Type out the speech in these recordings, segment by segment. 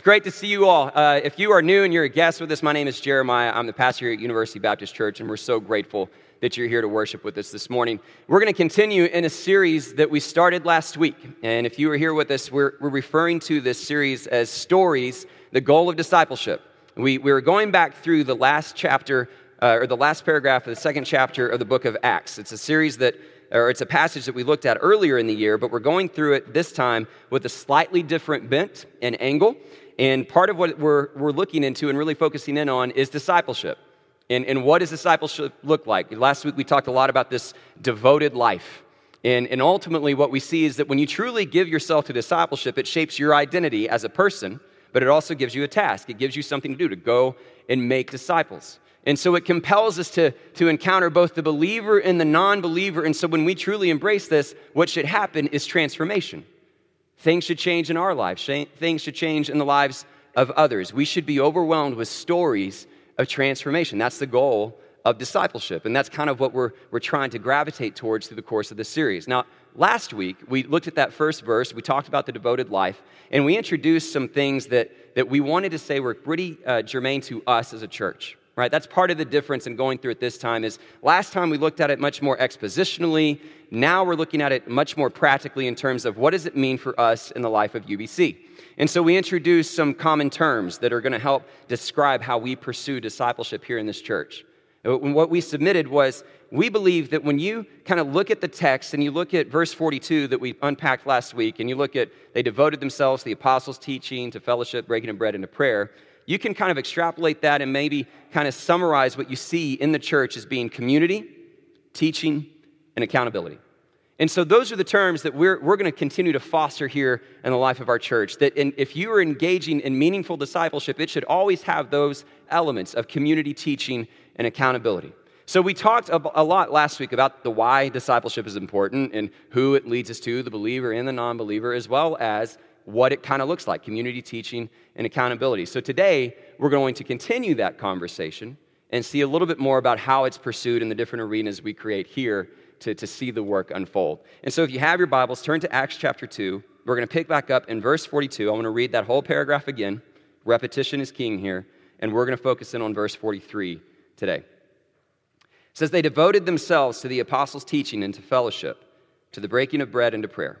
It's great to see you all. Uh, if you are new and you're a guest with us, my name is Jeremiah. I'm the pastor here at University Baptist Church, and we're so grateful that you're here to worship with us this morning. We're going to continue in a series that we started last week. And if you were here with us, we're, we're referring to this series as Stories, the Goal of Discipleship. We, we were going back through the last chapter, uh, or the last paragraph of the second chapter of the book of Acts. It's a series that or it's a passage that we looked at earlier in the year, but we're going through it this time with a slightly different bent and angle. And part of what we're, we're looking into and really focusing in on is discipleship. And, and what does discipleship look like? Last week we talked a lot about this devoted life. And, and ultimately, what we see is that when you truly give yourself to discipleship, it shapes your identity as a person, but it also gives you a task. It gives you something to do to go and make disciples. And so it compels us to, to encounter both the believer and the non believer. And so when we truly embrace this, what should happen is transformation. Things should change in our lives, things should change in the lives of others. We should be overwhelmed with stories of transformation. That's the goal of discipleship. And that's kind of what we're, we're trying to gravitate towards through the course of this series. Now, last week, we looked at that first verse, we talked about the devoted life, and we introduced some things that, that we wanted to say were pretty uh, germane to us as a church right? That's part of the difference in going through it this time is last time we looked at it much more expositionally. Now we're looking at it much more practically in terms of what does it mean for us in the life of ubc and so we introduced some common terms that are going to help describe how we pursue discipleship here in this church. Uh, what we submitted was we believe that when you kind of look at the text and you look at verse 42 that we unpacked last week and you look at they devoted themselves to the apostles teaching to fellowship breaking of bread and to prayer you can kind of extrapolate that and maybe kind of summarize what you see in the church as being community, teaching, and accountability. And so those are the terms that we're, we're going to continue to foster here in the life of our church. That in, if you are engaging in meaningful discipleship, it should always have those elements of community, teaching, and accountability. So we talked a, lot last week about the why discipleship is important and who it leads us to, the believer and the non believer, as well as what it kind of looks like community teaching and accountability. So today, we're going to continue that conversation and see a little bit more about how it's pursued in the different arenas we create here to, to see the work unfold. And so if you have your Bibles, turn to Acts chapter 2. We're going to pick back up in verse 42. I want to read that whole paragraph again. Repetition is king here. And we're going to focus in on verse 43 today. It says, They devoted themselves to the apostles' teaching and to fellowship, to the breaking of bread and to prayer.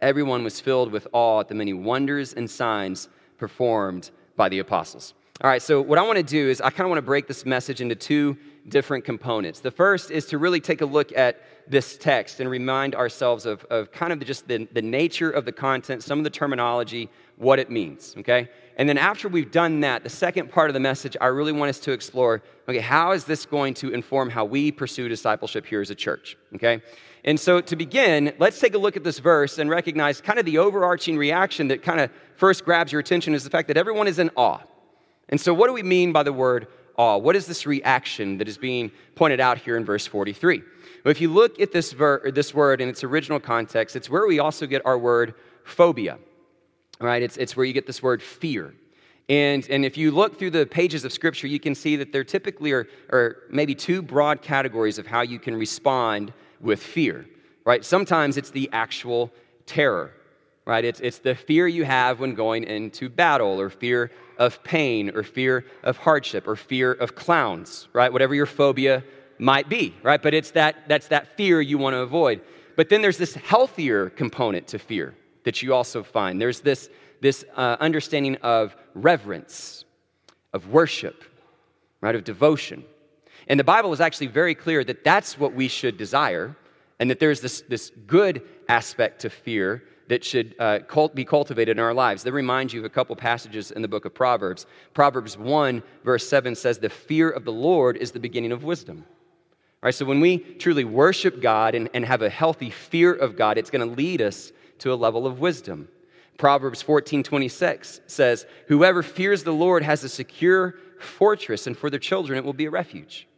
everyone was filled with awe at the many wonders and signs performed by the apostles. All right, so what I want to do is I kind of want to break this message into two different components. The first is to really take a look at this text and remind ourselves of, of kind of just the, the nature of the content, some of the terminology, what it means, okay? And then after we've done that, the second part of the message, I really want us to explore okay, how is this going to inform how we pursue discipleship here as a church, okay? And so, to begin, let's take a look at this verse and recognize kind of the overarching reaction that kind of first grabs your attention is the fact that everyone is in awe. And so, what do we mean by the word awe? What is this reaction that is being pointed out here in verse 43? Well, if you look at this, ver- this word in its original context, it's where we also get our word phobia. All right, it's, it's where you get this word fear. And, and if you look through the pages of Scripture, you can see that there typically are, are maybe two broad categories of how you can respond with fear, right? Sometimes it's the actual terror, right? It's, it's the fear you have when going into battle, or fear of pain, or fear of hardship, or fear of clowns, right? Whatever your phobia might be, right? But it's that, that's that fear you want to avoid. But then there's this healthier component to fear that you also find. There's this, this uh, understanding of reverence, of worship, right? Of devotion. And the Bible is actually very clear that that's what we should desire, and that there's this, this good aspect to fear that should uh, cult, be cultivated in our lives. That reminds you of a couple passages in the book of Proverbs. Proverbs 1, verse 7 says, The fear of the Lord is the beginning of wisdom. All right, so when we truly worship God and, and have a healthy fear of God, it's going to lead us to a level of wisdom. Proverbs 14 26 says, Whoever fears the Lord has a secure fortress, and for their children it will be a refuge.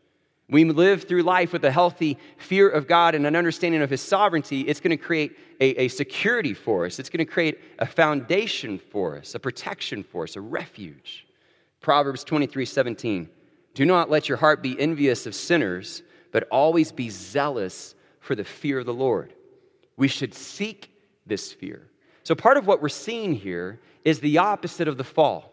We live through life with a healthy fear of God and an understanding of His sovereignty. It's going to create a, a security for us. It's going to create a foundation for us, a protection for us, a refuge. Proverbs 23 17. Do not let your heart be envious of sinners, but always be zealous for the fear of the Lord. We should seek this fear. So, part of what we're seeing here is the opposite of the fall,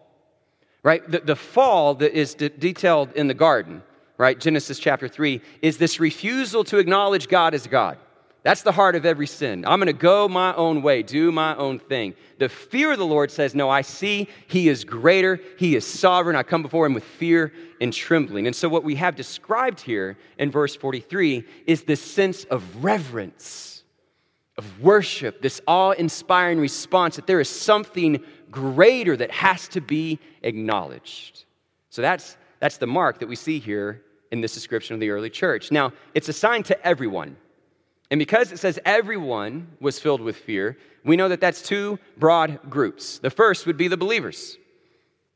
right? The, the fall that is de- detailed in the garden, right? Genesis chapter 3, is this refusal to acknowledge God as God. That's the heart of every sin. I'm going to go my own way, do my own thing. The fear of the Lord says, No, I see He is greater, He is sovereign. I come before Him with fear and trembling. And so, what we have described here in verse 43 is this sense of reverence of worship, this awe inspiring response that there is something greater that has to be acknowledged. So that's, that's the mark that we see here in this description of the early church. Now, it's assigned to everyone. And because it says everyone was filled with fear, we know that that's two broad groups. The first would be the believers.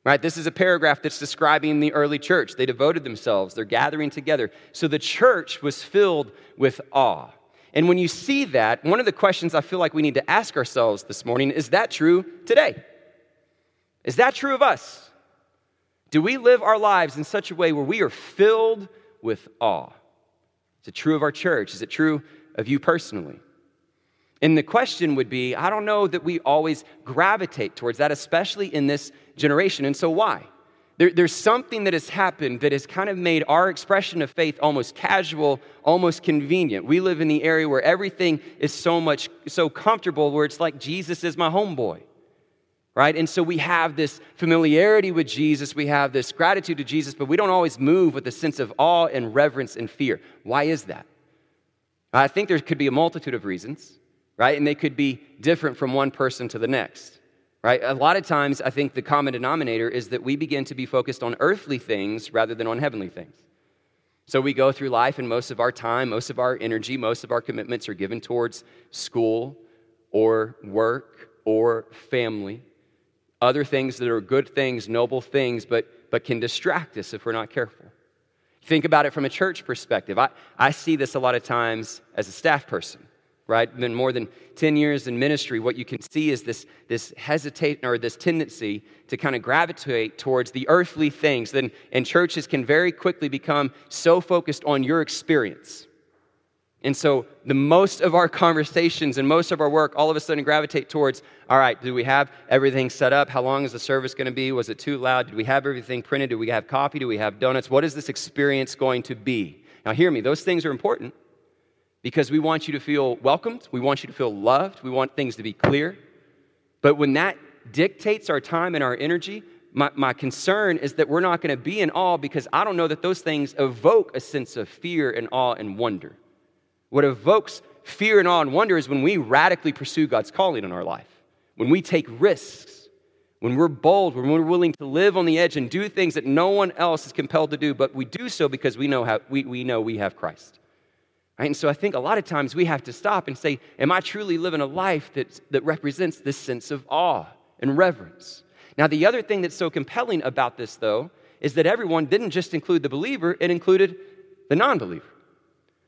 Right? This is a paragraph that's describing the early church. They devoted themselves, they're gathering together. So the church was filled with awe. And when you see that, one of the questions I feel like we need to ask ourselves this morning is that true today? Is that true of us? Do we live our lives in such a way where we are filled with awe? Is it true of our church? Is it true of you personally? And the question would be I don't know that we always gravitate towards that, especially in this generation. And so, why? There, there's something that has happened that has kind of made our expression of faith almost casual, almost convenient. We live in the area where everything is so much, so comfortable, where it's like Jesus is my homeboy, right? And so we have this familiarity with Jesus, we have this gratitude to Jesus, but we don't always move with a sense of awe and reverence and fear. Why is that? I think there could be a multitude of reasons, right? And they could be different from one person to the next right? A lot of times, I think the common denominator is that we begin to be focused on earthly things rather than on heavenly things. So we go through life, and most of our time, most of our energy, most of our commitments are given towards school or work or family, other things that are good things, noble things, but, but can distract us if we're not careful. Think about it from a church perspective. I, I see this a lot of times as a staff person right? Been more than 10 years in ministry, what you can see is this, this hesitation or this tendency to kind of gravitate towards the earthly things. Then, and churches can very quickly become so focused on your experience. And so, the most of our conversations and most of our work all of a sudden gravitate towards all right, do we have everything set up? How long is the service going to be? Was it too loud? Did we have everything printed? Do we have coffee? Do we have donuts? What is this experience going to be? Now, hear me, those things are important because we want you to feel welcomed, we want you to feel loved, we want things to be clear. But when that dictates our time and our energy, my, my concern is that we're not going to be in awe because I don't know that those things evoke a sense of fear and awe and wonder. What evokes fear and awe and wonder is when we radically pursue God's calling in our life, when we take risks, when we're bold, when we're willing to live on the edge and do things that no one else is compelled to do, but we do so because we know, how, we, we, know we have Christ. Right? And so I think a lot of times we have to stop and say, Am I truly living a life that, that represents this sense of awe and reverence? Now, the other thing that's so compelling about this, though, is that everyone didn't just include the believer, it included the non believer.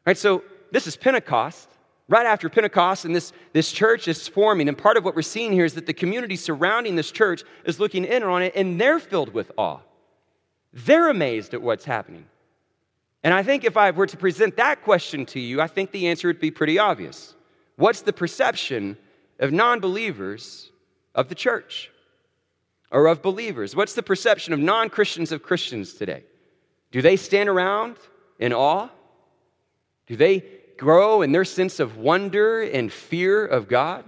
Right? So this is Pentecost. Right after Pentecost, and this, this church is forming. And part of what we're seeing here is that the community surrounding this church is looking in on it, and they're filled with awe. They're amazed at what's happening. And I think if I were to present that question to you, I think the answer would be pretty obvious. What's the perception of non believers of the church or of believers? What's the perception of non Christians of Christians today? Do they stand around in awe? Do they grow in their sense of wonder and fear of God?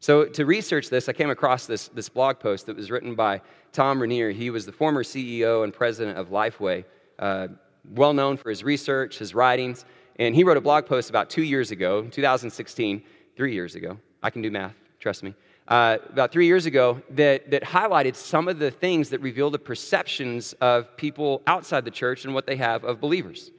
So, to research this, I came across this, this blog post that was written by Thom Rainer. He was the former CEO and president of Lifeway. Uh, well known for his research, his writings, and he wrote a blog post about two years ago, 2016, three years ago. I can do math, trust me. Uh, about three years ago, that, that highlighted some of the things that reveal the perceptions of people outside the church and what they have of believers.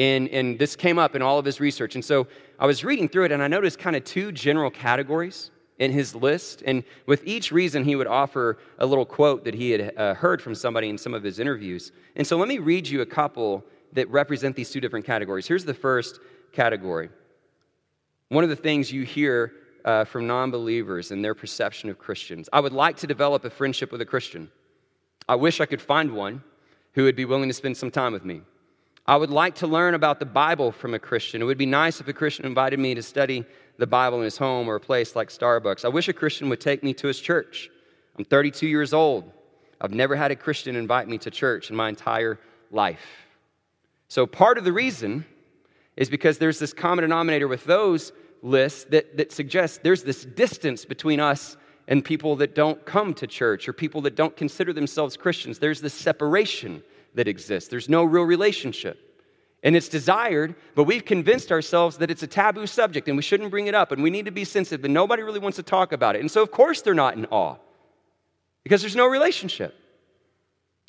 And, and this came up in all of his research. And so I was reading through it, and I noticed kind of two general categories in his list. And with each reason, he would offer a little quote that he had uh, heard from somebody in some of his interviews. And so let me read you a couple that represent these two different categories. Here's the first category. One of the things you hear uh, from non believers and their perception of Christians I would like to develop a friendship with a Christian. I wish I could find one who would be willing to spend some time with me. I would like to learn about the Bible from a Christian. It would be nice if a Christian invited me to study the Bible in his home or a place like Starbucks. I wish a Christian would take me to his church. I'm 32 years old. I've never had a Christian invite me to church in my entire life. So, part of the reason is because there's this common denominator with those lists that, that suggests there's this distance between us and people that don't come to church or people that don't consider themselves Christians. There's this separation that exists, there's no real relationship. And it's desired, but we've convinced ourselves that it's a taboo subject and we shouldn't bring it up and we need to be sensitive, and nobody really wants to talk about it. And so, of course, they're not in awe because there's no relationship.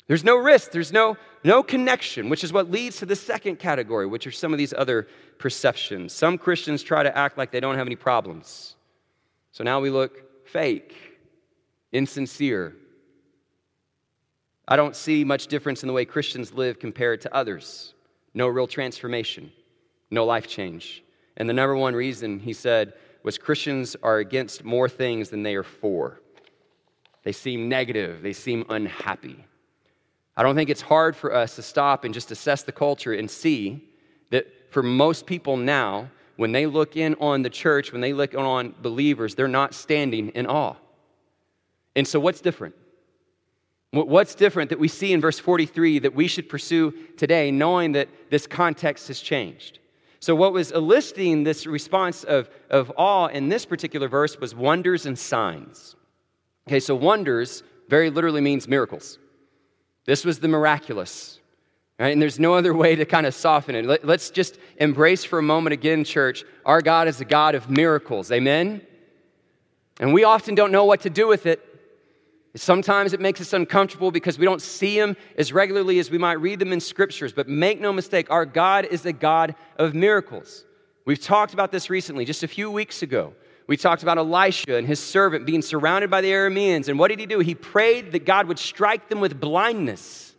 There's no risk, there's no, no connection, which is what leads to the second category, which are some of these other perceptions. Some Christians try to act like they don't have any problems. So now we look fake, insincere. I don't see much difference in the way Christians live compared to others no real transformation, no life change. And the number one reason, he said, was Christians are against more things than they are for. They seem negative, they seem unhappy. I don't think it's hard for us to stop and just assess the culture and see that for most people now, when they look in on the church, when they look on believers, they're not standing in awe. And so, what's different? What's different that we see in verse 43 that we should pursue today, knowing that this context has changed? So, what was eliciting this response of, of awe in this particular verse was wonders and signs. Okay, so wonders very literally means miracles. This was the miraculous. Right? And there's no other way to kind of soften it. Let, let's just embrace for a moment again, church. Our God is a God of miracles. Amen? And we often don't know what to do with it. Sometimes it makes us uncomfortable because we don't see them as regularly as we might read them in scriptures. But make no mistake, our God is a God of miracles. We've talked about this recently, just a few weeks ago. We talked about Elisha and his servant being surrounded by the Arameans. And what did he do? He prayed that God would strike them with blindness.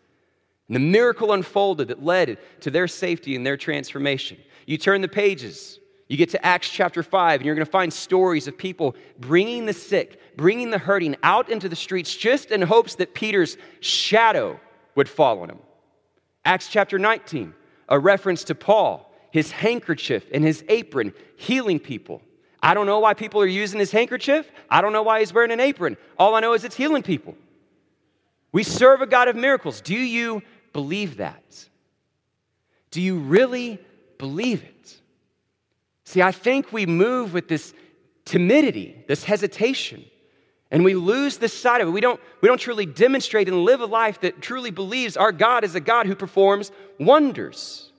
And the miracle unfolded that led to their safety and their transformation. You turn the pages, you get to Acts chapter 5, and you're going to find stories of people bringing the sick, bringing the hurting out into the streets just in hopes that Peter's shadow would fall on them. Acts chapter 19, a reference to Paul, his handkerchief and his apron healing people. I don't know why people are using his handkerchief. I don't know why he's wearing an apron. All I know is it's healing people. We serve a God of miracles. Do you believe that? Do you really believe it? See, I think we move with this timidity, this hesitation, and we lose this side of it. We don't, we don't truly demonstrate and live a life that truly believes our God is a God who performs wonders.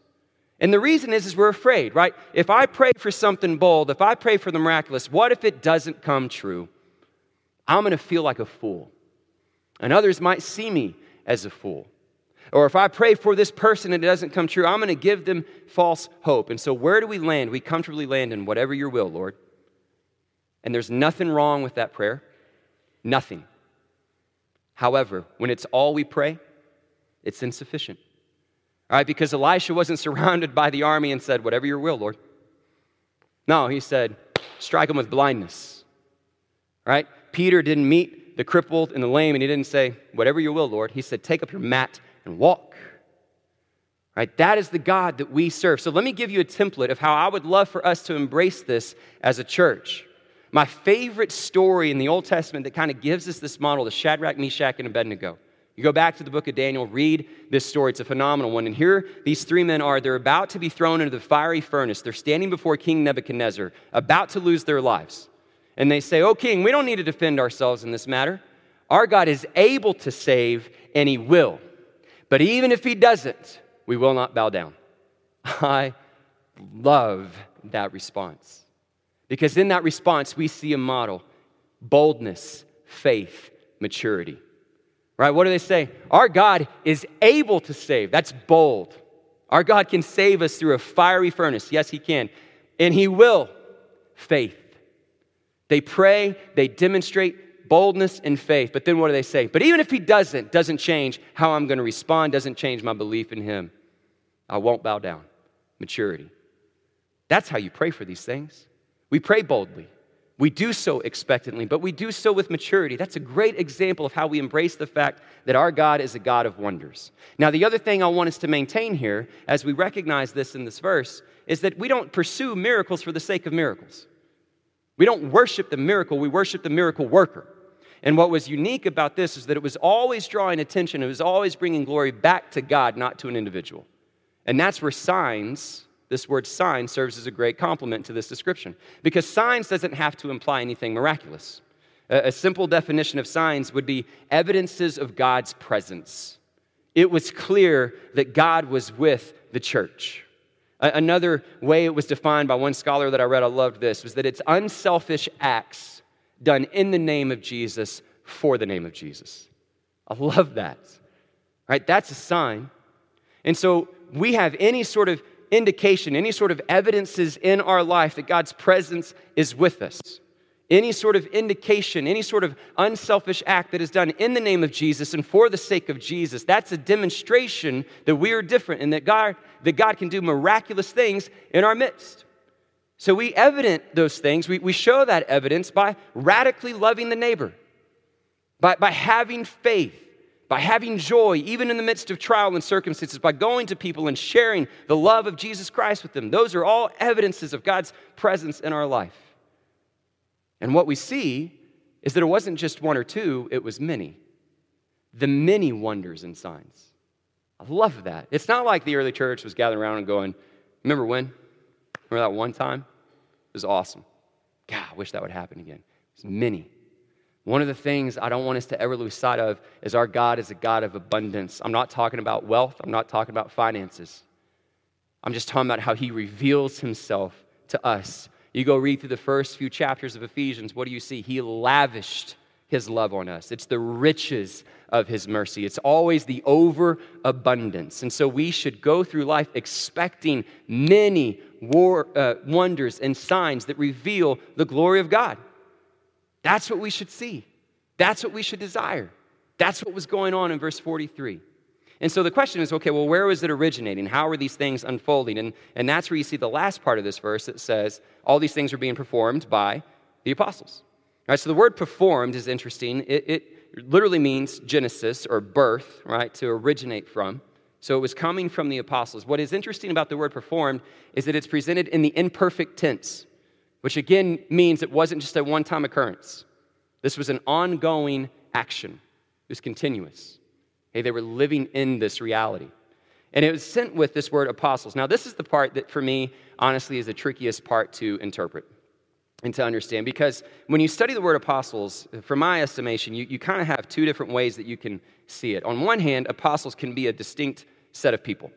And the reason is, is we're afraid, right? If I pray for something bold, if I pray for the miraculous, what if it doesn't come true? I'm going to feel like a fool. And others might see me as a fool. Or if I pray for this person and it doesn't come true, I'm going to give them false hope. And so, where do we land? We comfortably land in whatever your will, Lord. And there's nothing wrong with that prayer. Nothing. However, when it's all we pray, it's insufficient. All right, because Elisha wasn't surrounded by the army and said, Whatever your will, Lord. No, he said, Strike him with blindness. All right? Peter didn't meet the crippled and the lame, and he didn't say, Whatever your will, Lord. He said, Take up your mat and walk. Right? That is the God that we serve. So let me give you a template of how I would love for us to embrace this as a church. My favorite story in the Old Testament that kind of gives us this model is Shadrach, Meshach, and Abednego. You go back to the book of Daniel, read this story. It's a phenomenal one. And here these three men are. They're about to be thrown into the fiery furnace. They're standing before King Nebuchadnezzar, about to lose their lives. And they say, Oh, king, we don't need to defend ourselves in this matter. Our God is able to save, and he will. But even if he doesn't, we will not bow down. I love that response. Because in that response, we see a model boldness, faith, maturity. Right? What do they say? Our God is able to save. That's bold. Our God can save us through a fiery furnace. Yes, He can. And He will. Faith. They pray, they demonstrate boldness and faith. But then what do they say? But even if he doesn't, doesn't change how I'm going to respond, doesn't change my belief in him, I won't bow down. Maturity. That's how you pray for these things. We pray boldly. We do so expectantly, but we do so with maturity. That's a great example of how we embrace the fact that our God is a God of wonders. Now, the other thing I want us to maintain here, as we recognize this in this verse, is that we don't pursue miracles for the sake of miracles. We don't worship the miracle, we worship the miracle worker. And what was unique about this is that it was always drawing attention, it was always bringing glory back to God, not to an individual. And that's where signs, this word sign, serves as a great complement to this description. Because signs doesn't have to imply anything miraculous. A, simple definition of signs would be evidences of God's presence. It was clear that God was with the church. Another way it was defined by one scholar that I read, I loved this, was that it's unselfish acts done in the name of Jesus for the name of Jesus. I love that. Right? That's a sign. And so we have any sort of indication, any sort of evidences in our life that God's presence is with us any sort of indication, any sort of unselfish act that is done in the name of Jesus and for the sake of Jesus, that's a demonstration that we are different and that God, that God can do miraculous things in our midst. So we evident those things, we, we show that evidence by radically loving the neighbor, by, by having faith, by having joy, even in the midst of trial and circumstances, by going to people and sharing the love of Jesus Christ with them. Those are all evidences of God's presence in our life. And what we see is that it wasn't just one or two, it was many. The many wonders and signs. I love that. It's not like the early church was gathering around and going, Remember when? Remember that one time? It was awesome. God, I wish that would happen again. It's many. One of the things I don't want us to ever lose sight of is our God is a God of abundance. I'm not talking about wealth, I'm not talking about finances. I'm just talking about how he reveals himself to us you go read through the first few chapters of Ephesians, what do you see? He lavished his love on us. It's the riches of his mercy. It's always the overabundance. And so we should go through life expecting many war, uh, wonders and signs that reveal the glory of God. That's what we should see. That's what we should desire. That's what was going on in verse 43. And so the question is okay, well, where was it originating? How are these things unfolding? And, and that's where you see the last part of this verse that says all these things are being performed by the apostles. Right, so the word performed is interesting. It, it literally means Genesis or birth, right, to originate from. So it was coming from the apostles. What is interesting about the word performed is that it's presented in the imperfect tense, which again means it wasn't just a one time occurrence. This was an ongoing action, it was continuous. Hey, they were living in this reality. And it was sent with this word apostles. Now, this is the part that for me, honestly, is the trickiest part to interpret and to understand. Because when you study the word apostles, from my estimation, you, you kind of have two different ways that you can see it. On one hand, apostles can be a distinct set of people.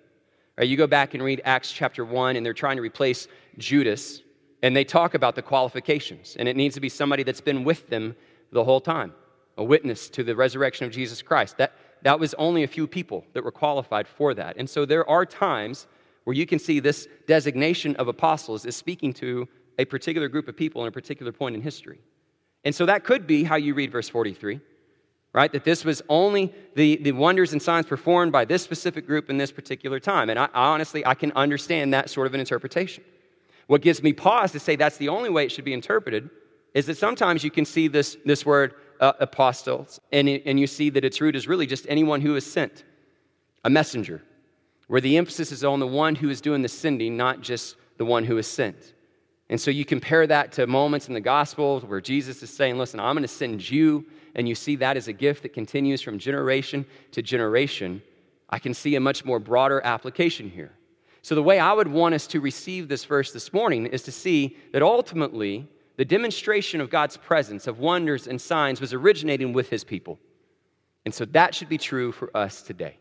Right, you go back and read Acts chapter 1, and they're trying to replace Judas, and they talk about the qualifications. And it needs to be somebody that's been with them the whole time, a witness to the resurrection of Jesus Christ. That, that was only a few people that were qualified for that. And so there are times where you can see this designation of apostles is speaking to a particular group of people in a particular point in history. And so that could be how you read verse 43, right? That this was only the, the wonders and signs performed by this specific group in this particular time. And I, honestly, I can understand that sort of an interpretation. What gives me pause to say that's the only way it should be interpreted is that sometimes you can see this, this word uh, apostles, and, and you see that its root is really just anyone who is sent, a messenger, where the emphasis is on the one who is doing the sending, not just the one who is sent. And so you compare that to moments in the Gospels where Jesus is saying, Listen, I'm going to send you, and you see that as a gift that continues from generation to generation. I can see a much more broader application here. So, the way I would want us to receive this verse this morning is to see that ultimately the demonstration of God's presence, of wonders and signs, was originating with his people. And so that should be true for us today,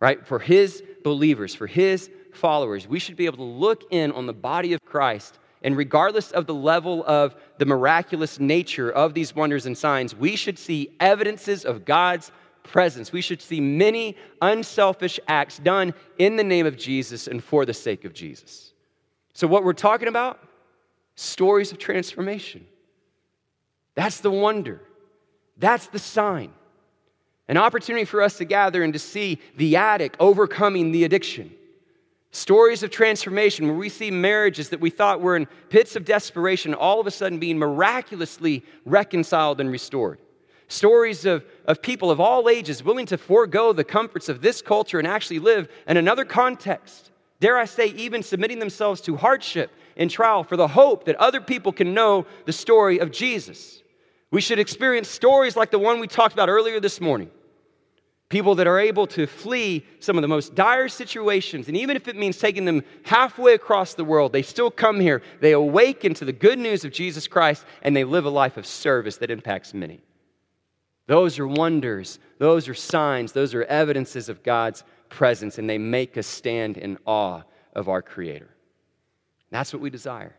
right? For his believers, for his followers, we should be able to look in on the body of Christ. And regardless of the level of the miraculous nature of these wonders and signs, we should see evidences of God's presence. We should see many unselfish acts done in the name of Jesus and for the sake of Jesus. So, what we're talking about stories of transformation. That's the wonder. That's the sign. An opportunity for us to gather and to see the addict overcoming the addiction. Stories of transformation where we see marriages that we thought were in pits of desperation all of a sudden being miraculously reconciled and restored. Stories of, of people of all ages willing to forego the comforts of this culture and actually live in another context. Dare I say, even submitting themselves to hardship and trial for the hope that other people can know the story of Jesus. We should experience stories like the one we talked about earlier this morning. People that are able to flee some of the most dire situations, and even if it means taking them halfway across the world, they still come here. They awaken to the good news of Jesus Christ, and they live a life of service that impacts many. Those are wonders, those are signs, those are evidences of God's presence, and they make us stand in awe of our Creator. That's what we desire.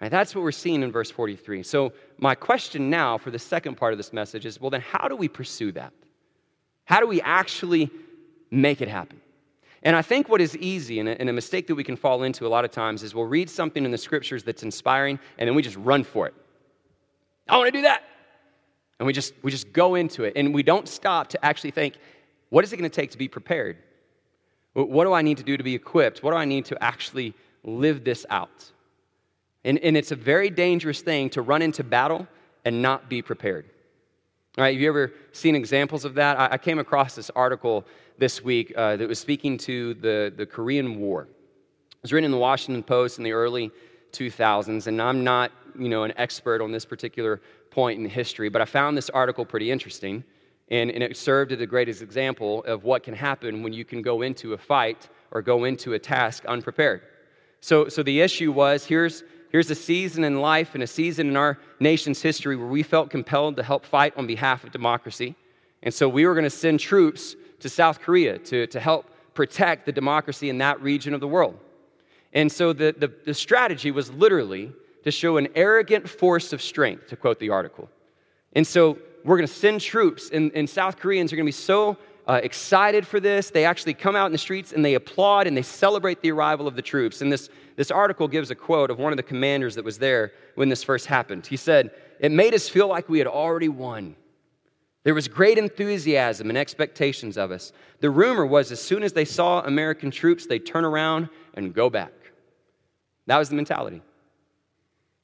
Right, that's what we're seeing in verse 43. So, my question now for the second part of this message is well, then, how do we pursue that? How do we actually make it happen? And I think what is easy and a, and a mistake that we can fall into a lot of times is we'll read something in the scriptures that's inspiring and then we just run for it. I want to do that. And we just, we just go into it and we don't stop to actually think, what is it going to take to be prepared? What do I need to do to be equipped? What do I need to actually live this out? And, and it's a very dangerous thing to run into battle and not be prepared. All right, have you ever seen examples of that? I, I came across this article this week uh, that was speaking to the, the Korean War. It was written in the Washington Post in the early 2000s, and I'm not, you know, an expert on this particular point in history, but I found this article pretty interesting, and, and it served as the greatest example of what can happen when you can go into a fight or go into a task unprepared. So, so the issue was here's here's a season in life and a season in our nation's history where we felt compelled to help fight on behalf of democracy. And so we were going to send troops to South Korea to, to help protect the democracy in that region of the world. And so the, the, the strategy was literally to show an arrogant force of strength, to quote the article. And so we're going to send troops, and, and South Koreans are going to be so uh, excited for this. They actually come out in the streets and they applaud and they celebrate the arrival of the troops. And this, this article gives a quote of one of the commanders that was there when this first happened. He said, It made us feel like we had already won. There was great enthusiasm and expectations of us. The rumor was as soon as they saw American troops, they'd turn around and go back. That was the mentality.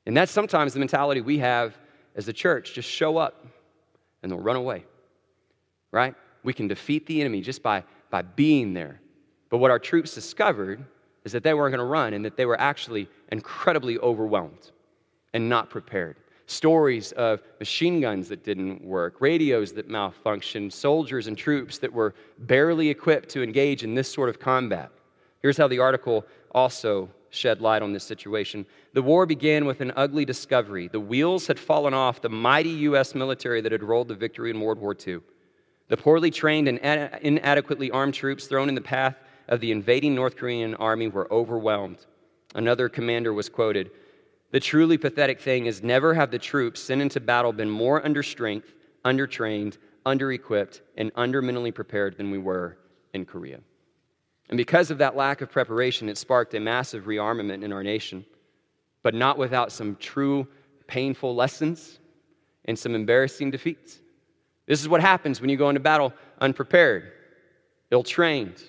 And that's sometimes the mentality we have as the church just show up and they'll run away, right? We can defeat the enemy just by, by being there. But what our troops discovered is that they weren't going to run and that they were actually incredibly overwhelmed and not prepared. Stories of machine guns that didn't work, radios that malfunctioned, soldiers and troops that were barely equipped to engage in this sort of combat. Here's how the article also shed light on this situation. The war began with an ugly discovery. The wheels had fallen off the mighty U.S. military that had rolled to victory in World War II. The poorly trained and inadequately armed troops thrown in the path of the invading North Korean army were overwhelmed. Another commander was quoted The truly pathetic thing is never have the troops sent into battle been more under strength, undertrained, under equipped, and under mentally prepared than we were in Korea. And because of that lack of preparation, it sparked a massive rearmament in our nation, but not without some true painful lessons and some embarrassing defeats. This is what happens when you go into battle unprepared, ill trained,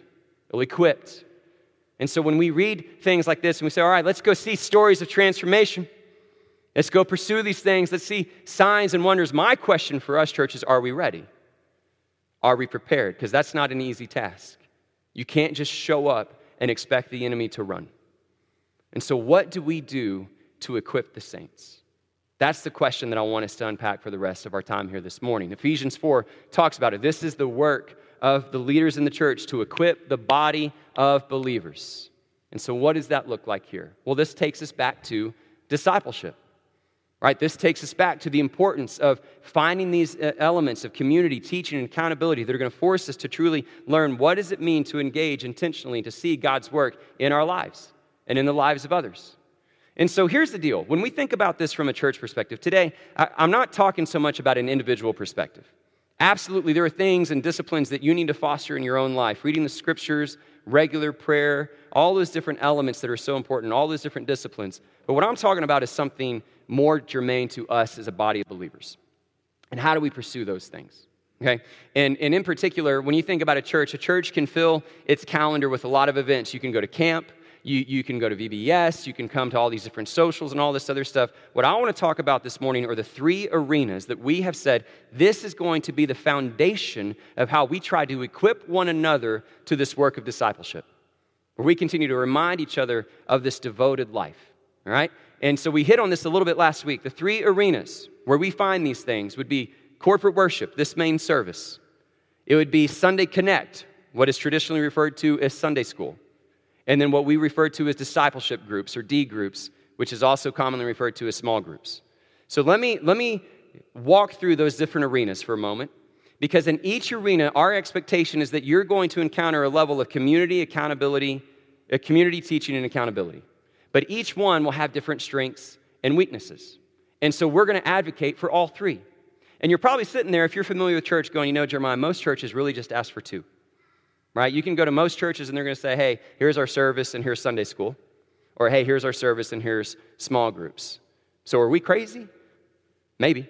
ill equipped. And so when we read things like this and we say, all right, let's go see stories of transformation, let's go pursue these things, let's see signs and wonders. My question for us, church, is are we ready? Are we prepared? Because that's not an easy task. You can't just show up and expect the enemy to run. And so, what do we do to equip the saints? That's the question that I want us to unpack for the rest of our time here this morning. Ephesians 4 talks about it. This is the work of the leaders in the church to equip the body of believers. And so, what does that look like here? Well, this takes us back to discipleship. Right? This takes us back to the importance of finding these uh, elements of community, teaching, and accountability that are going to force us to truly learn what does it mean to engage intentionally to see God's work in our lives and in the lives of others. And so here's the deal. When we think about this from a church perspective, today, I, am not talking so much about an individual perspective. Absolutely, there are things and disciplines that you need to foster in your own life reading the scriptures, regular prayer, all those different elements that are so important, all those different disciplines. But what I'm talking about is something more germane to us as a body of believers. And how do we pursue those things? Okay? And, and in particular, when you think about a church, a church can fill its calendar with a lot of events. You can go to camp, you, you can go to VBS, you can come to all these different socials and all this other stuff. What I want to talk about this morning are the three arenas that we have said this is going to be the foundation of how we try to equip one another to this work of discipleship, where we continue to remind each other of this devoted life. All right? And so we hit on this a little bit last week. The three arenas where we find these things would be corporate worship, this main service. It would be Sunday Connect, what is traditionally referred to as Sunday school. And then what we refer to as discipleship groups or D groups, which is also commonly referred to as small groups. So let me, let me walk through those different arenas for a moment. Because in each arena, our expectation is that you're going to encounter a level of community accountability, a community teaching and accountability. But each one will have different strengths and weaknesses. And so we're going to advocate for all three. And you're probably sitting there, if you're familiar with church, going, you know, Jeremiah, most churches really just ask for two, right? You can go to most churches and they're going to say, hey, here's our service and here's Sunday school. Or, hey, here's our service and here's small groups. So are we crazy? Maybe.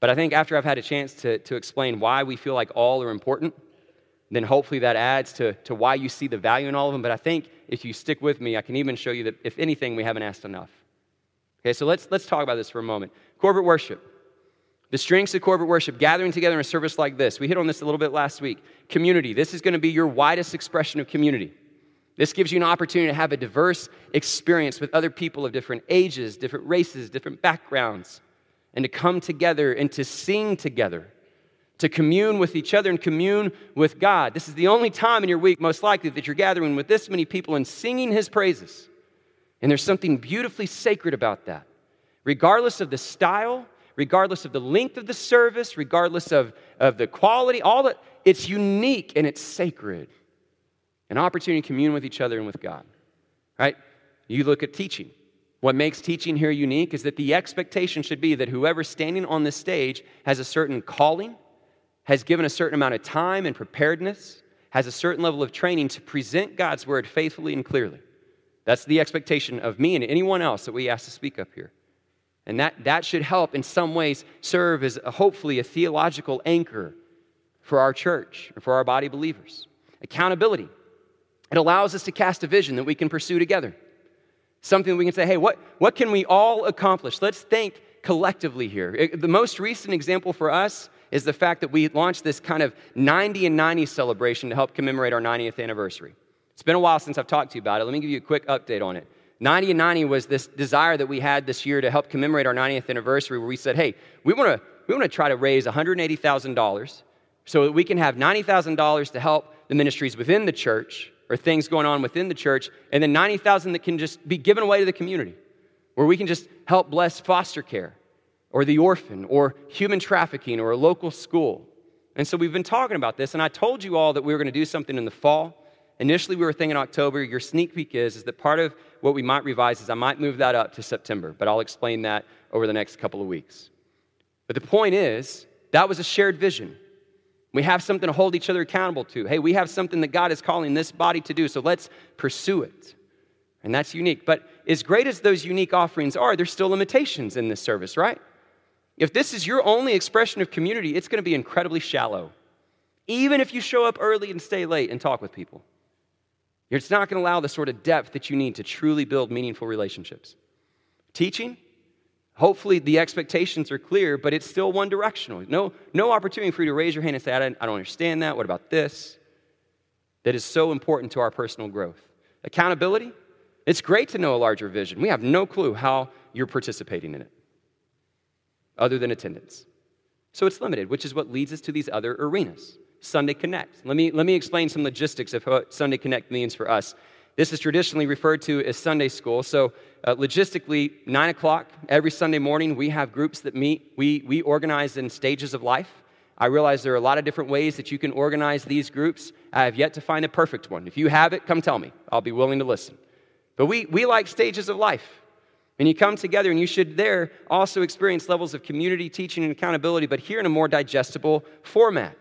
But I think after I've had a chance to, to explain why we feel like all are important, then hopefully that adds to, to why you see the value in all of them. But I think if you stick with me, I can even show you that if anything, we haven't asked enough. Okay, so let's, let's talk about this for a moment. Corporate worship. The strengths of corporate worship, gathering together in a service like this. We hit on this a little bit last week. Community. This is going to be your widest expression of community. This gives you an opportunity to have a diverse experience with other people of different ages, different races, different backgrounds, and to come together and to sing together, to commune with each other and commune with God. This is the only time in your week, most likely, that you're gathering with this many people and singing His praises. And there's something beautifully sacred about that. Regardless of the style, regardless of the length of the service, regardless of, of the quality, all that, it's unique and it's sacred. An opportunity to commune with each other and with God. Right? You look at teaching. What makes teaching here unique is that the expectation should be that whoever's standing on this stage has a certain calling, has given a certain amount of time and preparedness, has a certain level of training to present God's word faithfully and clearly. That's the expectation of me and anyone else that we ask to speak up here. And that, that should help in some ways serve as a, hopefully a theological anchor for our church and for our body believers. Accountability. It allows us to cast a vision that we can pursue together. Something we can say, hey, what, what can we all accomplish? Let's think collectively here. It, the most recent example for us is the fact that we launched this kind of 90 and 90 celebration to help commemorate our 90th anniversary. It's been a while since I've talked to you about it. Let me give you a quick update on it. 90 and 90 was this desire that we had this year to help commemorate our 90th anniversary, where we said, hey, we want to we want to try to raise $180,000 so that we can have $90,000 to help the ministries within the church or things going on within the church, and then 90,000 that can just be given away to the community, where we can just help bless foster care or the orphan or human trafficking or a local school. And so we've been talking about this, and I told you all that we were going to do something in the fall. Initially, we were thinking October. Your sneak peek is, is that part of what we might revise is I might move that up to September, but I'll explain that over the next couple of weeks. But the point is, that was a shared vision. We have something to hold each other accountable to. Hey, we have something that God is calling this body to do, so let's pursue it. And that's unique. But as great as those unique offerings are, there's still limitations in this service, right? If this is your only expression of community, it's going to be incredibly shallow. Even if you show up early and stay late and talk with people. It's not going to allow the sort of depth that you need to truly build meaningful relationships. Teaching, hopefully the expectations are clear, but it's still one directional. No, no opportunity for you to raise your hand and say, I don't, understand that. What about this? That is so important to our personal growth. Accountability, it's great to know a larger vision. We have no clue how you're participating in it, other than attendance. So it's limited, which is what leads us to these other arenas. Sunday Connect. Let me, let me explain some logistics of what Sunday Connect means for us. This is traditionally referred to as Sunday school. So, uh, logistically, 9 o'clock every Sunday morning, we have groups that meet. We, we organize in stages of life. I realize there are a lot of different ways that you can organize these groups. I have yet to find a perfect one. If you have it, come tell me. I'll be willing to listen. But we, we like stages of life. And you come together, and you should there also experience levels of community, teaching, and accountability, but here in a more digestible format.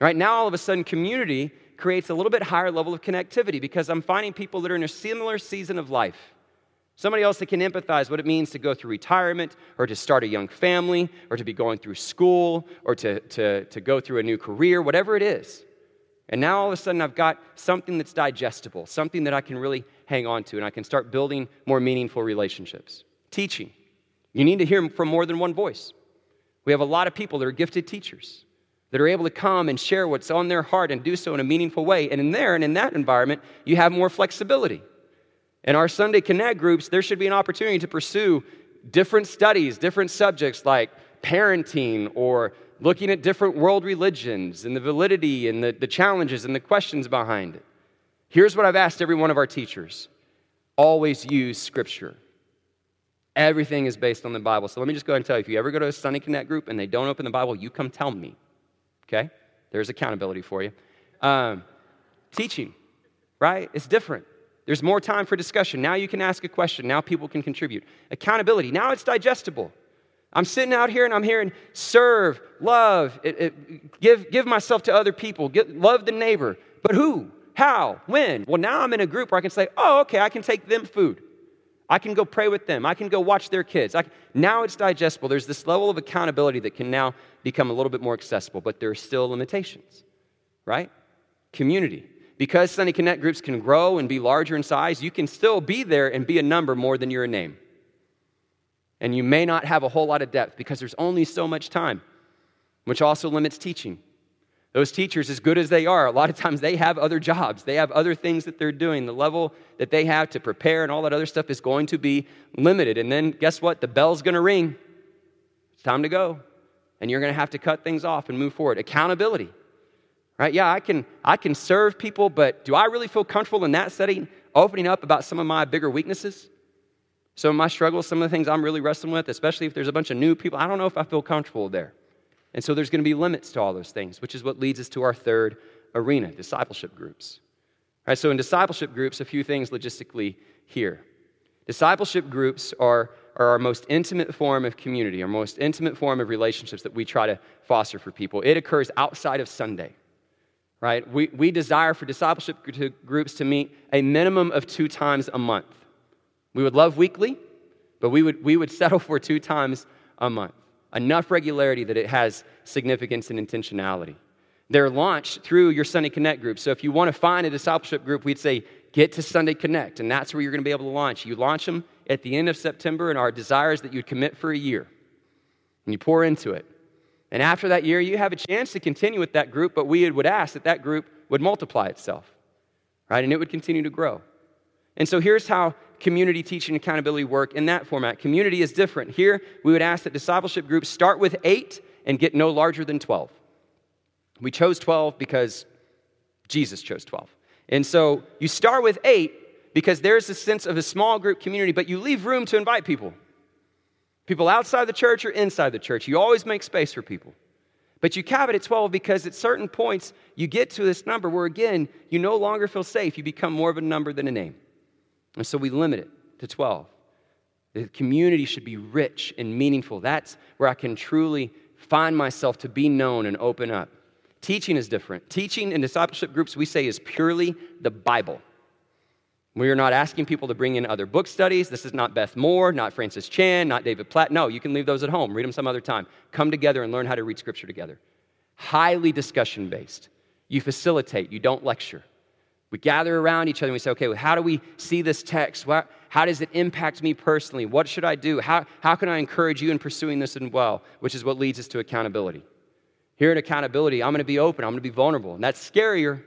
Right now, all of a sudden, community creates a little bit higher level of connectivity because I'm finding people that are in a similar season of life. Somebody else that can empathize what it means to go through retirement or to start a young family or to be going through school or to, to, to go through a new career, whatever it is. And now all of a sudden I've got something that's digestible, something that I can really hang on to, and I can start building more meaningful relationships. Teaching. You need to hear from more than one voice. We have a lot of people that are gifted teachers that are able to come and share what's on their heart and do so in a meaningful way. And in there and in that environment, you have more flexibility. In our Sunday Connect groups, there should be an opportunity to pursue different studies, different subjects like parenting or looking at different world religions and the validity and the, the challenges and the questions behind it. Here's what I've asked every one of our teachers always use Scripture. Everything is based on the Bible. So let me just go ahead and tell you if you ever go to a Sunday Connect group and they don't open the Bible, you come tell me. Okay? There's accountability for you. Um, teaching, right? It's different. There's more time for discussion. Now you can ask a question. Now people can contribute. Accountability. Now it's digestible. I'm sitting out here and I'm hearing serve, love, it, it, give, give myself to other people, love the neighbor. But who? How? When? Well, now I'm in a group where I can say, oh, okay, I can take them food. I can go pray with them. I can go watch their kids. I, now it's digestible. There's this level of accountability that can now become a little bit more accessible, but there are still limitations, right? Community. Because Sunday Connect groups can grow and be larger in size, you can still be there and be a number more than you're a name. And you may not have a whole lot of depth because there's only so much time, which also limits teaching. Those teachers, as good as they are, a lot of times they have other jobs. They have other things that they're doing. The level that they have to prepare and all that other stuff is going to be limited. And then guess what? The bell's going to ring. It's time to go. And you're going to have to cut things off and move forward. Accountability. Right? Yeah, I can I can serve people, but do I really feel comfortable in that setting opening up about some of my bigger weaknesses? Some of my struggles, some of the things I'm really wrestling with, especially if there's a bunch of new people, I don't know if I feel comfortable there. And so there's going to be limits to all those things, which is what leads us to our third arena discipleship groups. All right, so in discipleship groups, a few things logistically here. Discipleship groups are, are our most intimate form of community, our most intimate form of relationships that we try to foster for people. It occurs outside of Sunday, right? We, we desire for discipleship groups to meet a minimum of two times a month. We would love weekly, but we would, we would settle for two times a month enough regularity that it has significance and intentionality. They're launched through your Sunday Connect group. So if you want to find a discipleship group, we'd say get to Sunday Connect, and that's where you're going to be able to launch. You launch them at the end of September, and our desire is that you'd commit for a year. And you pour into it. And after that year, you have a chance to continue with that group, but we would ask that that group would multiply itself, right? And it would continue to grow. And so here's how community teaching accountability work in that format. Community is different. Here, we would ask that discipleship groups start with eight and get no larger than 12. We chose 12 because Jesus chose 12. And so you start with eight because there's a sense of a small group community, but you leave room to invite people. People outside the church or inside the church. You always make space for people. But you cap it at 12 because at certain points you get to this number where, again, you no longer feel safe. You become more of a number than a name. And so we limit it to 12. The community should be rich and meaningful. That's where I can truly find myself to be known and open up. Teaching is different. Teaching in discipleship groups, we say, is purely the Bible. We are not asking people to bring in other book studies. This is not Beth Moore, not Francis Chan, not David Platt. No, you can leave those at home. Read them some other time. Come together and learn how to read Scripture together. Highly discussion based. You facilitate, you don't lecture. We gather around each other and we say, okay, well, how do we see this text? how does it impact me personally? What should I do? How, how can I encourage you in pursuing this as well? Which is what leads us to accountability. Here in accountability, I'm going to be open, I'm going to be vulnerable. And that's scarier.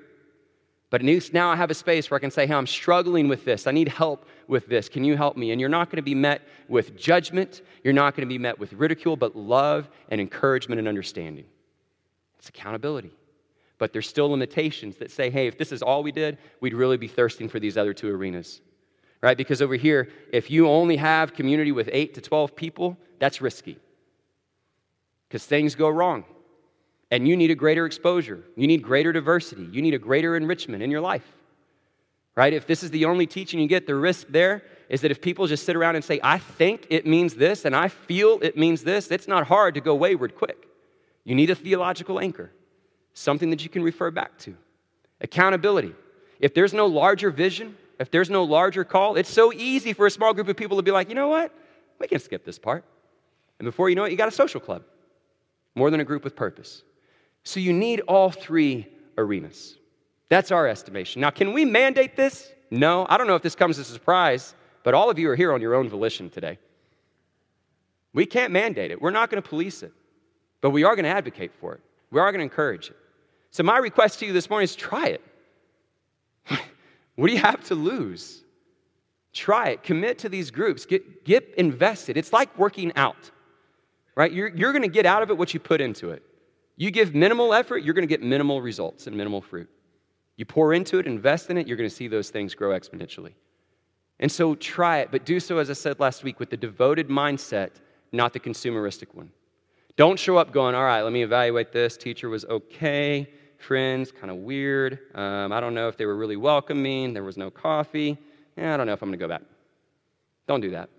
But now I have a space where I can say, hey, I'm struggling with this. I need help with this. Can you help me? And you're not going to be met with judgment. You're not going to be met with ridicule, but love and encouragement and understanding. It's accountability but there's still limitations that say, hey, if this is all we did, we'd really be thirsting for these other two arenas. Right? Because over here, if you only have community with 8 to 12 people, that's risky. Because things go wrong. And you need a greater exposure. You need greater diversity. You need a greater enrichment in your life. Right? If this is the only teaching you get, the risk there is that if people just sit around and say, I think it means this and I feel it means this, it's not hard to go wayward quick. You need a theological anchor something that you can refer back to. Accountability. If there's no larger vision, if there's no larger call, it's so easy for a small group of people to be like, you know what? We can skip this part. And before you know it, you got a social club, more than a group with purpose. So you need all three arenas. That's our estimation. Now, can we mandate this? No. I don't know if this comes as a surprise, but all of you are here on your own volition today. We can't mandate it. We're not going to police it, but we are going to advocate for it. We are going to encourage it. So, my request to you this morning is try it. what do you have to lose? Try it. Commit to these groups. Get, get invested. It's like working out, right? You're, you're going to get out of it what you put into it. You give minimal effort, you're going to get minimal results and minimal fruit. You pour into it, invest in it, you're going to see those things grow exponentially. And so try it, but do so, as I said last week, with the devoted mindset, not the consumeristic one. Don't show up going, all right, let me evaluate this. Teacher was okay. Friends, kind of weird. Um, I don't know if they were really welcoming. There was no coffee. I don't know if I'm going to go back. Don't do that.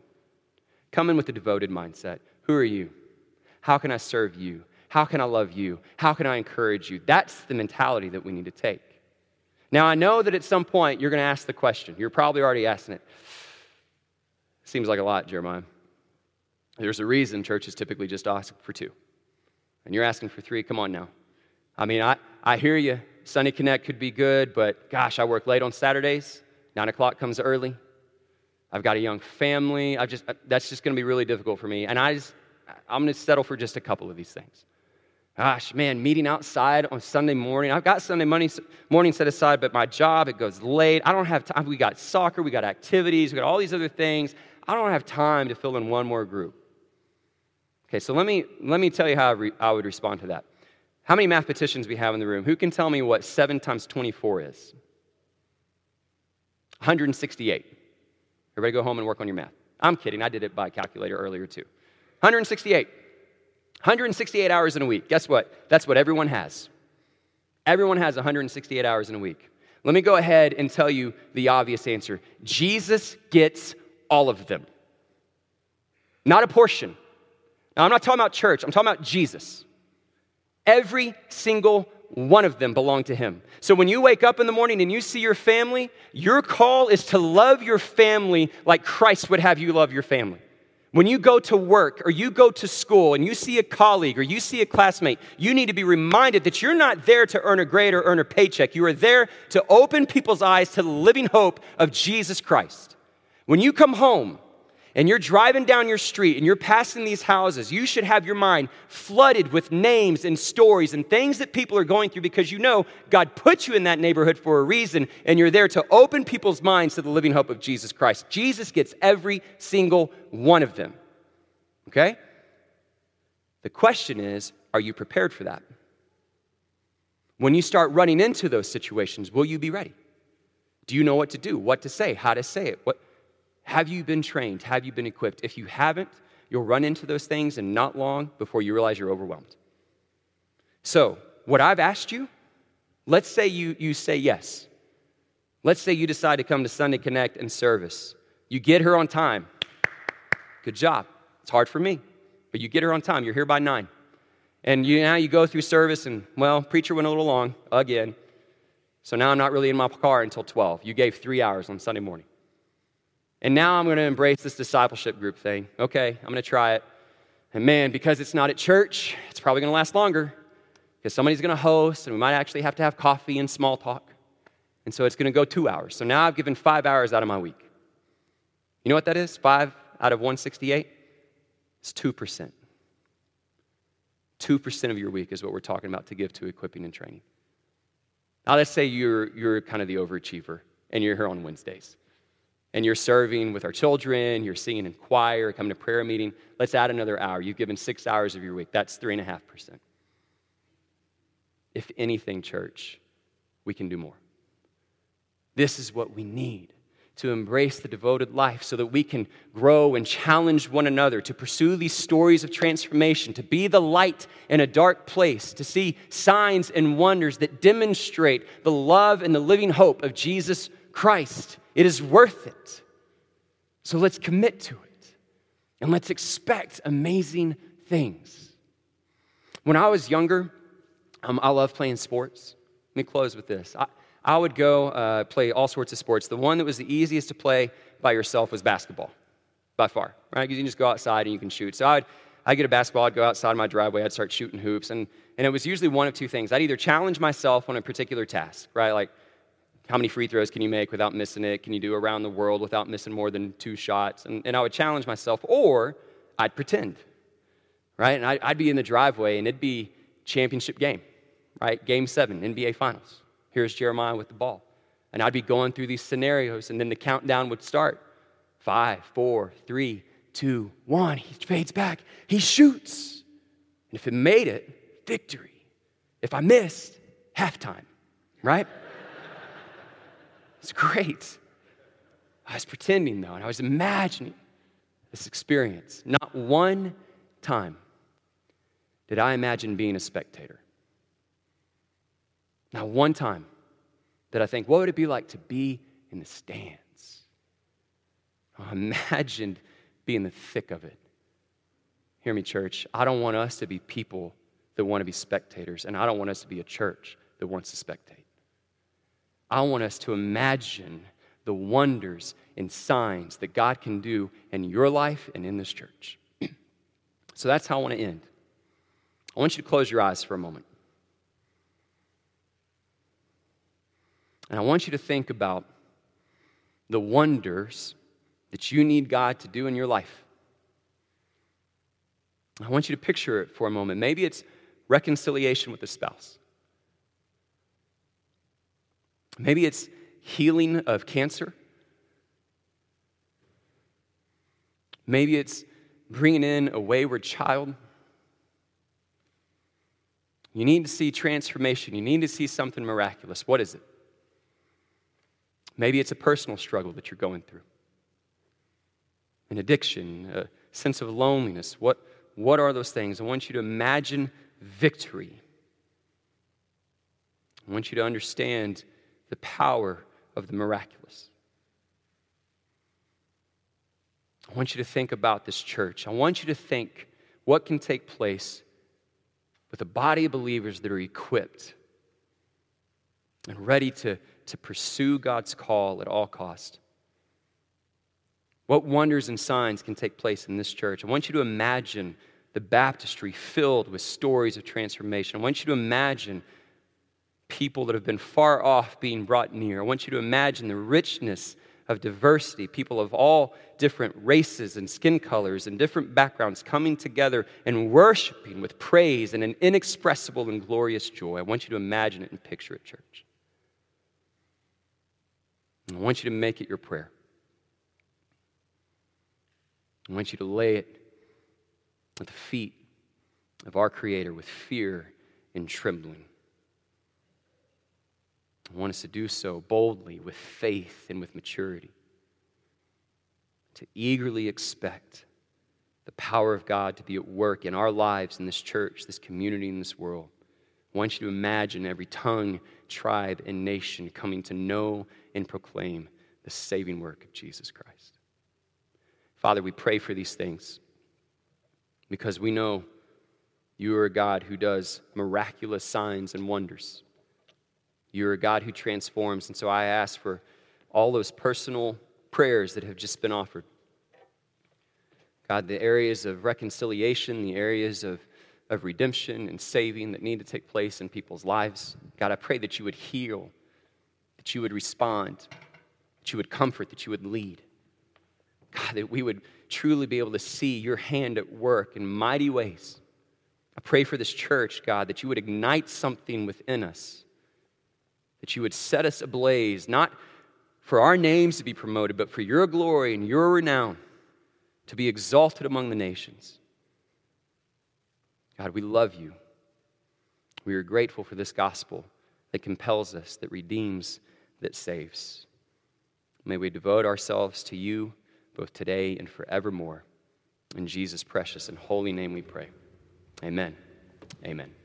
Come in with a devoted mindset. Who are you? How can I serve you? How can I love you? How can I encourage you? That's the mentality that we need to take. Now, I know that at some point you're going to ask the question. You're probably already asking it. Seems like a lot, Jeremiah. There's a reason churches typically just ask for two. And you're asking for three. Come on now. I mean, I, I hear you. Sunday Connect could be good, but gosh, I work late on Saturdays. Nine o'clock comes early. I've got a young family. I just, uh, that's just going to be really difficult for me. And I just, I'm going to settle for just a couple of these things. Gosh, man, meeting outside on Sunday morning. I've got Sunday morning set aside, but my job, it goes late. I don't have time. We got soccer, we got activities, we got all these other things. I don't have time to fill in one more group. Okay, so let me, let me tell you how I, re, I would respond to that. How many mathematicians we have in the room? Who can tell me what 7 times 24 is? 168. Everybody go home and work on your math. I'm kidding. I did it by calculator earlier too. 168. 168 hours in a week. Guess what? That's what everyone has. Everyone has 168 hours in a week. Let me go ahead and tell you the obvious answer Jesus gets all of them, not a portion. Now, I'm not talking about church, I'm talking about Jesus. Every single one of them belong to him. So when you wake up in the morning and you see your family, your call is to love your family like Christ would have you love your family. When you go to work or you go to school and you see a colleague or you see a classmate, you need to be reminded that you're not there to earn a grade or earn a paycheck. You are there to open people's eyes to the living hope of Jesus Christ. When you come home, and you're driving down your street and you're passing these houses, you should have your mind flooded with names and stories and things that people are going through because you know God put you in that neighborhood for a reason and you're there to open people's minds to the living hope of Jesus Christ. Jesus gets every single one of them. Okay? The question is are you prepared for that? When you start running into those situations, will you be ready? Do you know what to do, what to say, how to say it? What, have you been trained? Have you been equipped? If you haven't, you'll run into those things and not long before you realize you're overwhelmed. So, what I've asked you, let's say you, you say yes. Let's say you decide to come to Sunday Connect and service. You get her on time. Good job. It's hard for me, but you get her on time. You're here by nine. And you, now you go through service, and well, preacher went a little long again. So now I'm not really in my car until 12. You gave three hours on Sunday morning. And now I'm going to embrace this discipleship group thing. Okay, I'm going to try it. And man, because it's not at church, it's probably going to last longer because somebody's going to host and we might actually have to have coffee and small talk. And so it's going to go two hours. So now I've given five hours out of my week. You know what that is? Five out of 168? It's 2%. 2% of your week is what we're talking about to give to equipping and training. Now, let's say you're, you're kind of the overachiever and you're here on Wednesdays and you're serving with our children, you're singing in choir, coming to prayer meeting, let's add another hour. You've given six hours of your week. That's 3.5%. If anything, church, we can do more. This is what we need to embrace the devoted life so that we can grow and challenge one another to pursue these stories of transformation, to be the light in a dark place, to see signs and wonders that demonstrate the love and the living hope of Jesus Christ. It is worth it. So let's commit to it and let's expect amazing things. When I was younger, um, I loved playing sports. Let me close with this. I, I would go uh, play all sorts of sports. The one that was the easiest to play by yourself was basketball, by far, right? Because you can just go outside and you can shoot. So I'd, I'd get a basketball, I'd go outside my driveway, I'd start shooting hoops. And, and it was usually one of two things. I'd either challenge myself on a particular task, right? Like, how many free throws can you make without missing it? Can you do around the world without missing more than two shots? And, and I would challenge myself, or I'd pretend, right? And I'd, I'd be in the driveway and it'd be championship game, right? Game seven, NBA Finals. Here's Jeremiah with the ball. And I'd be going through these scenarios, and then the countdown would start five, four, three, two, one. He fades back. He shoots. And if it made it, victory. If I missed, halftime, right? It's great. I was pretending, though, and I was imagining this experience. Not one time did I imagine being a spectator. Now, one time did I think, what would it be like to be in the stands? I imagined being in the thick of it. Hear me, church. I don't want us to be people that want to be spectators, and I don't want us to be a church that wants to spectate. I want us to imagine the wonders and signs that God can do in your life and in this church. so that's how I want to end. I want you to close your eyes for a moment. And I want you to think about the wonders that you need God to do in your life. I want you to picture it for a moment. Maybe it's reconciliation with a spouse. Maybe it's healing of cancer. Maybe it's bringing in a wayward child. You need to see transformation. You need to see something miraculous. What is it? Maybe it's a personal struggle that you're going through an addiction, a sense of loneliness. What, what are those things? I want you to imagine victory. I want you to understand the power of the miraculous. I want you to think about this church. I want you to think what can take place with a body of believers that are equipped and ready to, to pursue God's call at all cost. What wonders and signs can take place in this church? I want you to imagine the baptistry filled with stories of transformation. I want you to imagine people that have been far off being brought near. I want you to imagine the richness of diversity, people of all different races and skin colors and different backgrounds coming together and worshiping with praise and an inexpressible and glorious joy. I want you to imagine it and picture it, church. And I want you to make it your prayer. I want you to lay it at the feet of our Creator with fear and trembling. I want us to do so boldly, with faith, and with maturity. To eagerly expect the power of God to be at work in our lives, in this church, this community, in this world. I want you to imagine every tongue, tribe, and nation coming to know and proclaim the saving work of Jesus Christ. Father, we pray for these things because we know you are a God who does miraculous signs and wonders. You're a God who transforms. And so I ask for all those personal prayers that have just been offered. God, the areas of reconciliation, the areas of, of redemption and saving that need to take place in people's lives. God, I pray that you would heal, that you would respond, that you would comfort, that you would lead. God, that we would truly be able to see your hand at work in mighty ways. I pray for this church, God, that you would ignite something within us that you would set us ablaze, not for our names to be promoted, but for your glory and your renown to be exalted among the nations. God, we love you. We are grateful for this gospel that compels us, that redeems, that saves. May we devote ourselves to you both today and forevermore. In Jesus' precious and holy name we pray. Amen. Amen.